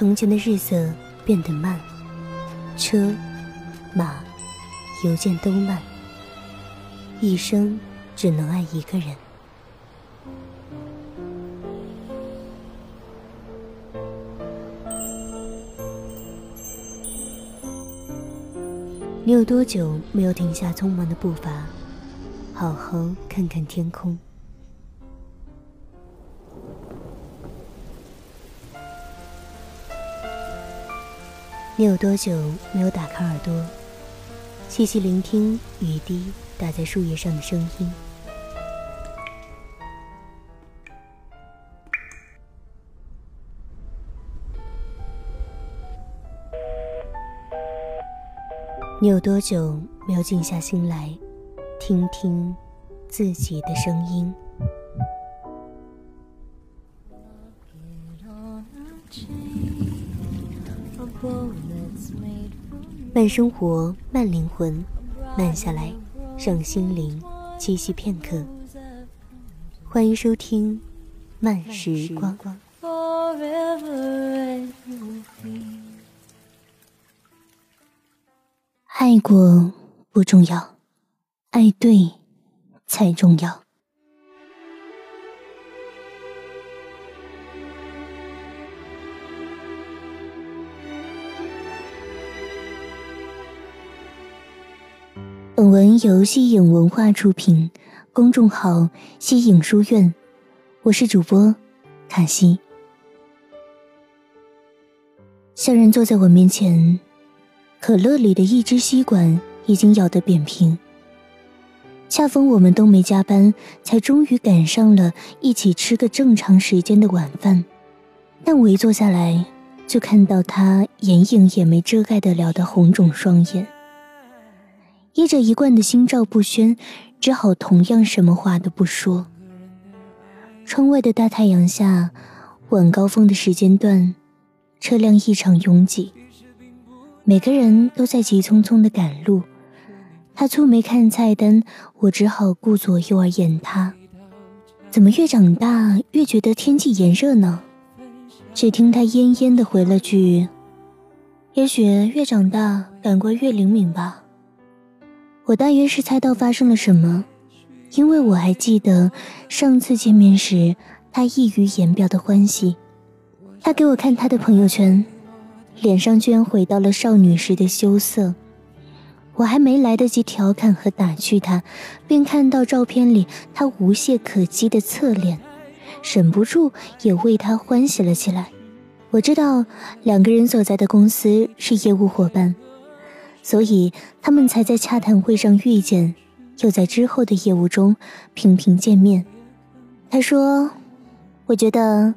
从前的日色变得慢，车、马、邮件都慢，一生只能爱一个人。你有多久没有停下匆忙的步伐，好好看看天空？你有多久没有打开耳朵，细细聆听雨滴打在树叶上的声音？你有多久没有静下心来，听听自己的声音？慢生活，慢灵魂，慢下来，让心灵栖息片刻。欢迎收听《慢时光》。爱过不重要，爱对才重要。本文由西影文化出品，公众号西影书院，我是主播卡西。小人坐在我面前，可乐里的一支吸管已经咬得扁平。恰逢我们都没加班，才终于赶上了一起吃个正常时间的晚饭。但我一坐下来，就看到他眼影也没遮盖得了的红肿双眼。依着一贯的心照不宣，只好同样什么话都不说。窗外的大太阳下，晚高峰的时间段，车辆异常拥挤，每个人都在急匆匆的赶路。他蹙眉看菜单，我只好顾左右而言他：怎么越长大越觉得天气炎热呢？只听他恹恹的回了句：“也许越长大感官越灵敏吧。”我大约是猜到发生了什么，因为我还记得上次见面时他溢于言表的欢喜。他给我看他的朋友圈，脸上居然回到了少女时的羞涩。我还没来得及调侃和打趣他，便看到照片里他无懈可击的侧脸，忍不住也为他欢喜了起来。我知道两个人所在的公司是业务伙伴。所以他们才在洽谈会上遇见，又在之后的业务中频频见面。他说：“我觉得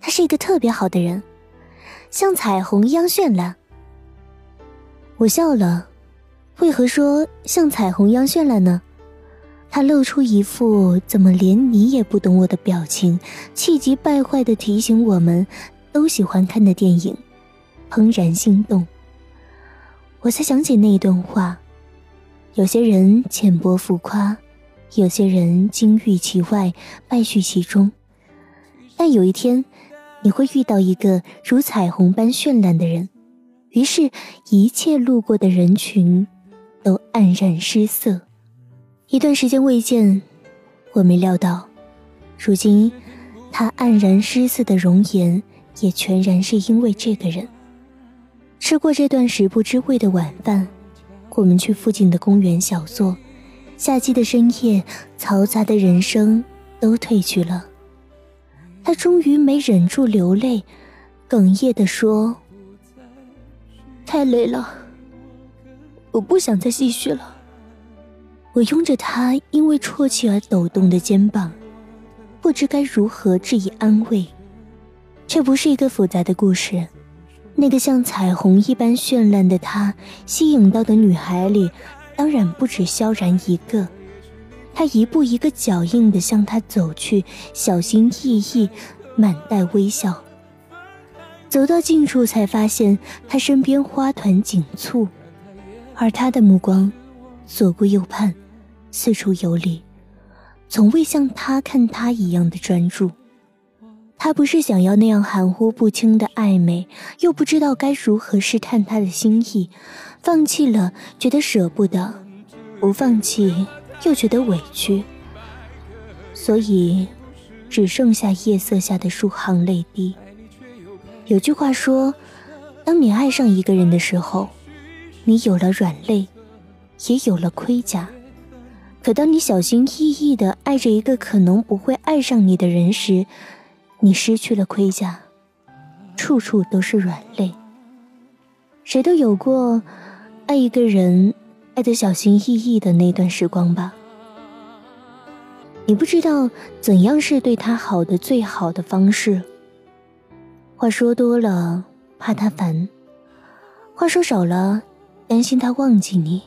他是一个特别好的人，像彩虹一样绚烂。”我笑了。为何说像彩虹一样绚烂呢？他露出一副怎么连你也不懂我的表情，气急败坏的提醒我们都喜欢看的电影《怦然心动》。我才想起那一段话：有些人浅薄浮夸，有些人金玉其外，败絮其中。但有一天，你会遇到一个如彩虹般绚烂的人，于是，一切路过的人群都黯然失色。一段时间未见，我没料到，如今他黯然失色的容颜，也全然是因为这个人。吃过这段食不知味的晚饭，我们去附近的公园小坐。夏季的深夜，嘈杂的人声都褪去了。他终于没忍住流泪，哽咽地说：“太累了，我不想再继续了。”我拥着他因为啜泣而抖动的肩膀，不知该如何致以安慰。这不是一个复杂的故事。那个像彩虹一般绚烂的他，吸引到的女孩里，当然不止萧然一个。他一步一个脚印地向她走去，小心翼翼，满带微笑。走到近处，才发现他身边花团锦簇，而他的目光左顾右盼，四处游离，从未像他看他一样的专注。他不是想要那样含糊不清的暧昧，又不知道该如何试探他的心意，放弃了觉得舍不得，不放弃又觉得委屈，所以只剩下夜色下的数行泪滴。有句话说，当你爱上一个人的时候，你有了软肋，也有了盔甲；可当你小心翼翼地爱着一个可能不会爱上你的人时，你失去了盔甲，处处都是软肋。谁都有过爱一个人爱得小心翼翼的那段时光吧？你不知道怎样是对他好的最好的方式。话说多了，怕他烦；话说少了，担心他忘记你。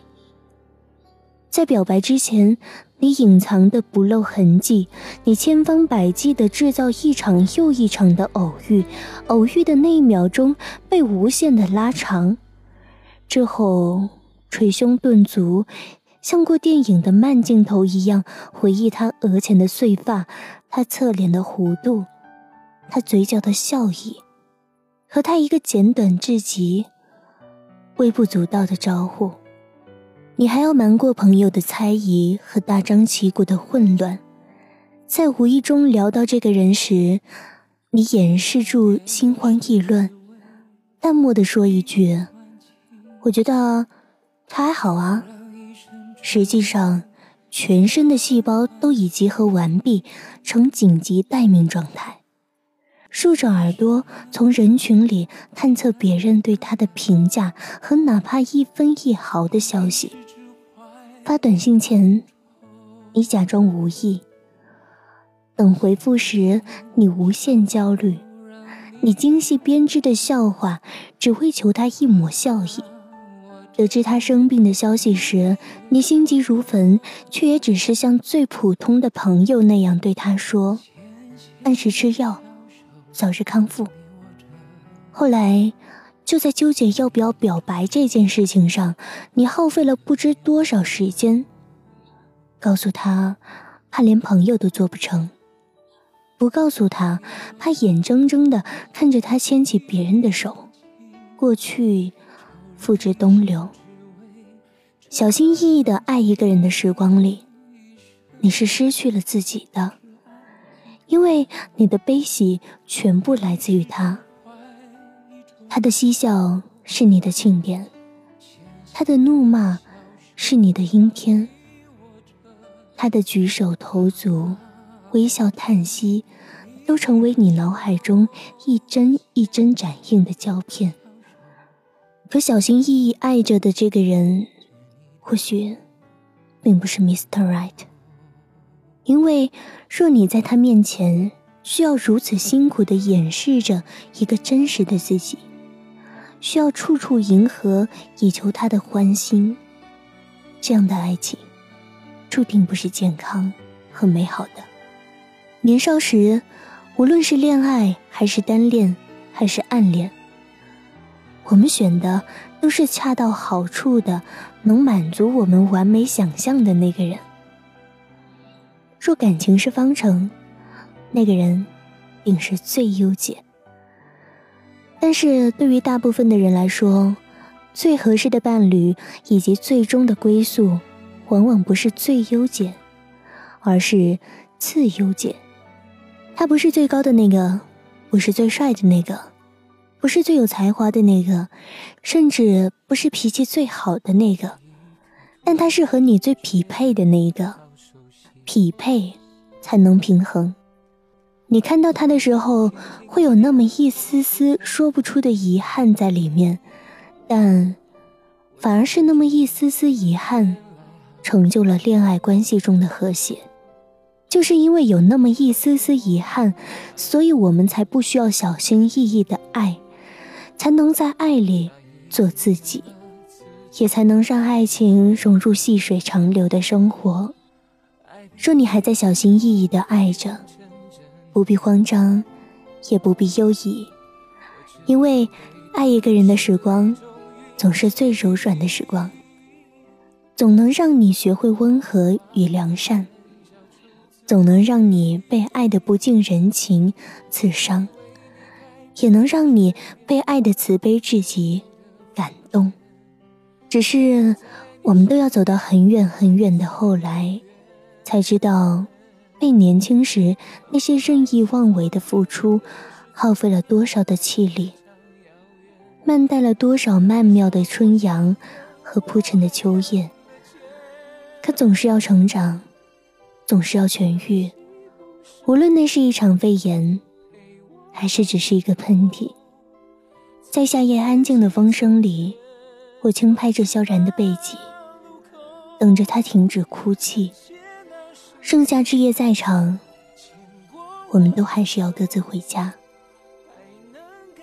在表白之前。你隐藏的不露痕迹，你千方百计的制造一场又一场的偶遇，偶遇的那一秒钟被无限的拉长，之后捶胸顿足，像过电影的慢镜头一样回忆他额前的碎发，他侧脸的弧度，他嘴角的笑意，和他一个简短至极、微不足道的招呼。你还要瞒过朋友的猜疑和大张旗鼓的混乱，在无意中聊到这个人时，你掩饰住心慌意乱，淡漠的说一句：“我觉得他还好啊。”实际上，全身的细胞都已集合完毕，呈紧急待命状态。竖着耳朵从人群里探测别人对他的评价和哪怕一分一毫的消息。发短信前，你假装无意；等回复时，你无限焦虑。你精细编织的笑话，只为求他一抹笑意。得知他生病的消息时，你心急如焚，却也只是像最普通的朋友那样对他说：“按时吃药。”早日康复。后来，就在纠结要不要表白这件事情上，你耗费了不知多少时间。告诉他，怕连朋友都做不成；不告诉他，怕眼睁睁的看着他牵起别人的手，过去付之东流。小心翼翼的爱一个人的时光里，你是失去了自己的。因为你的悲喜全部来自于他，他的嬉笑是你的庆典，他的怒骂是你的阴天，他的举手投足、微笑叹息，都成为你脑海中一帧一帧展映的胶片。可小心翼翼爱着的这个人，或许并不是 Mr. Right。因为，若你在他面前需要如此辛苦的掩饰着一个真实的自己，需要处处迎合以求他的欢心，这样的爱情，注定不是健康和美好的。年少时，无论是恋爱还是单恋还是暗恋，我们选的都是恰到好处的，能满足我们完美想象的那个人。若感情是方程，那个人定是最优解。但是对于大部分的人来说，最合适的伴侣以及最终的归宿，往往不是最优解，而是次优解。他不是最高的那个，不是最帅的那个，不是最有才华的那个，甚至不是脾气最好的那个，但他是和你最匹配的那一个。匹配，才能平衡。你看到他的时候，会有那么一丝丝说不出的遗憾在里面，但反而是那么一丝丝遗憾，成就了恋爱关系中的和谐。就是因为有那么一丝丝遗憾，所以我们才不需要小心翼翼的爱，才能在爱里做自己，也才能让爱情融入细水长流的生活。若你还在小心翼翼的爱着，不必慌张，也不必忧疑，因为爱一个人的时光，总是最柔软的时光，总能让你学会温和与良善。总能让你被爱的不近人情刺伤，也能让你被爱的慈悲至极感动。只是，我们都要走到很远很远的后来，才知道，被年轻时那些任意妄为的付出，耗费了多少的气力，慢待了多少曼妙的春阳和铺陈的秋叶。可总是要成长。总是要痊愈，无论那是一场肺炎，还是只是一个喷嚏。在夏夜安静的风声里，我轻拍着萧然的背脊，等着他停止哭泣。盛夏之夜再长，我们都还是要各自回家。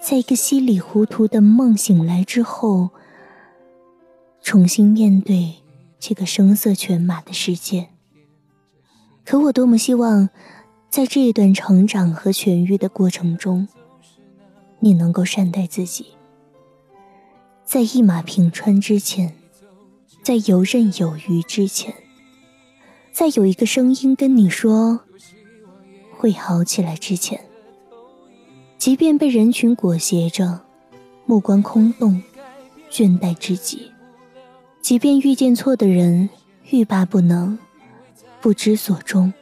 在一个稀里糊涂的梦醒来之后，重新面对这个声色犬马的世界。可我多么希望，在这一段成长和痊愈的过程中，你能够善待自己，在一马平川之前，在游刃有余之前，在有一个声音跟你说会好起来之前，即便被人群裹挟着，目光空洞，倦怠至极，即便遇见错的人，欲罢不能。不知所终，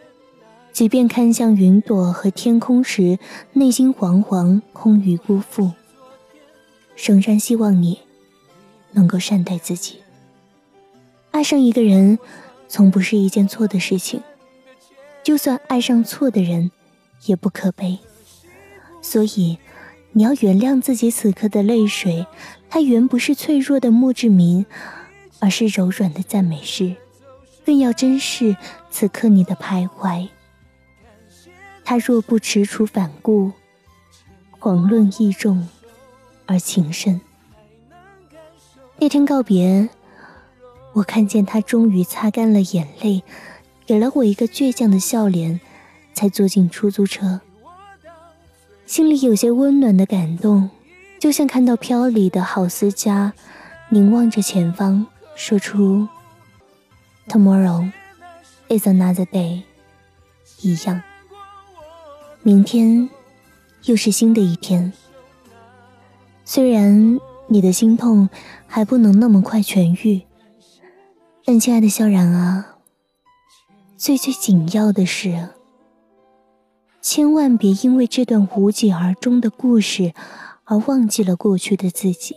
即便看向云朵和天空时，内心惶惶，空余辜负，仍然希望你能够善待自己。爱上一个人，从不是一件错的事情，就算爱上错的人，也不可悲。所以，你要原谅自己此刻的泪水，它原不是脆弱的墓志铭，而是柔软的赞美诗。更要珍视此刻你的徘徊。他若不踟蹰反顾，遑论意重而情深。那天告别，我看见他终于擦干了眼泪，给了我一个倔强的笑脸，才坐进出租车。心里有些温暖的感动，就像看到飘离的郝思家，凝望着前方，说出。Tomorrow is another day，一样。明天又是新的一天。虽然你的心痛还不能那么快痊愈，但亲爱的萧然啊，最最紧要的是，千万别因为这段无疾而终的故事而忘记了过去的自己。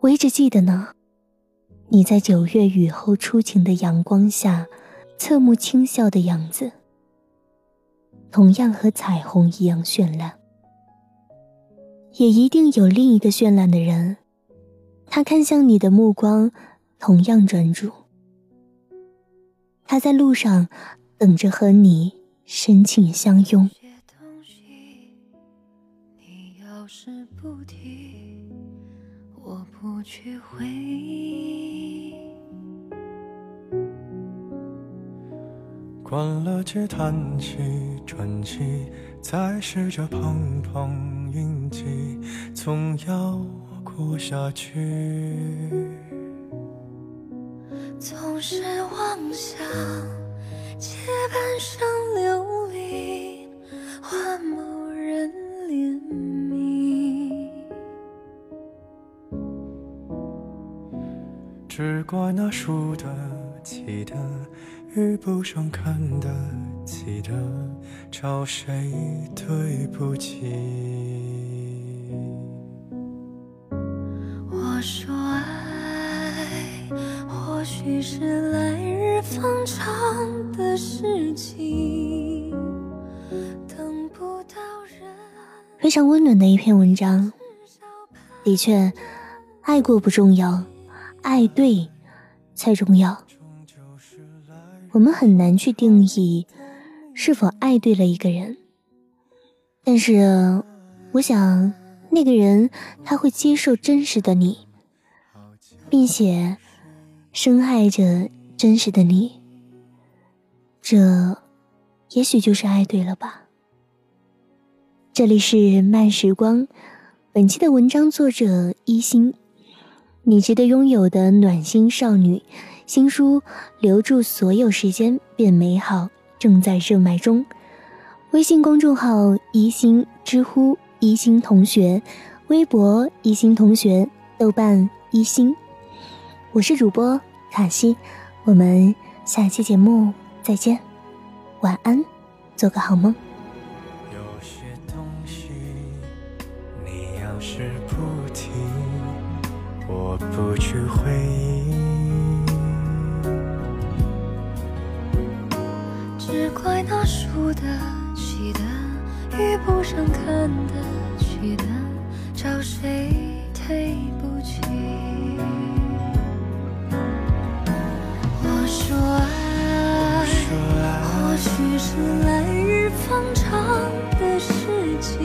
我一直记得呢。你在九月雨后初晴的阳光下，侧目轻笑的样子，同样和彩虹一样绚烂。也一定有另一个绚烂的人，他看向你的目光同样专注。他在路上等着和你深情相拥。我不去回忆。关了机，叹气，转机，再试着碰碰运气，总要过下去。总是妄想借半生流离换某人怜悯，只怪那输得起的。遇不上看得起的，找谁对不起？我说，或许是来日方长的事情。等不到人。非常温暖的一篇文章。的确，爱过不重要，爱对才重要。我们很难去定义是否爱对了一个人，但是我想那个人他会接受真实的你，并且深爱着真实的你，这也许就是爱对了吧。这里是慢时光，本期的文章作者一心，你值得拥有的暖心少女。新书留住所有时间变美好，正在热卖中。微信公众号“一心”，知乎“一心同学”，微博“一心同学”，豆瓣“一心”。我是主播卡西，我们下期节目再见，晚安，做个好梦。有些东西你要是不提，我不去回忆。只怪那输得起的，遇不上看得起的，找谁推许是来日方长的事情，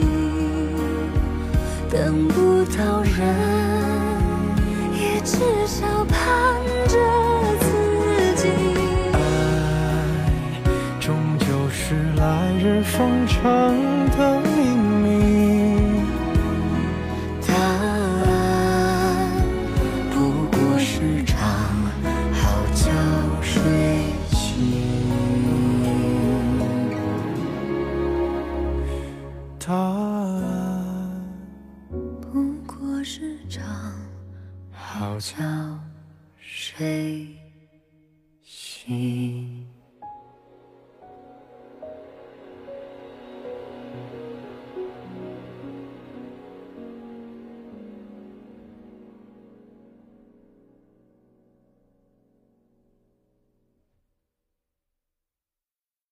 等不到人，也至少盼着自己。爱终究是来日方长答案不过是场好觉睡醒。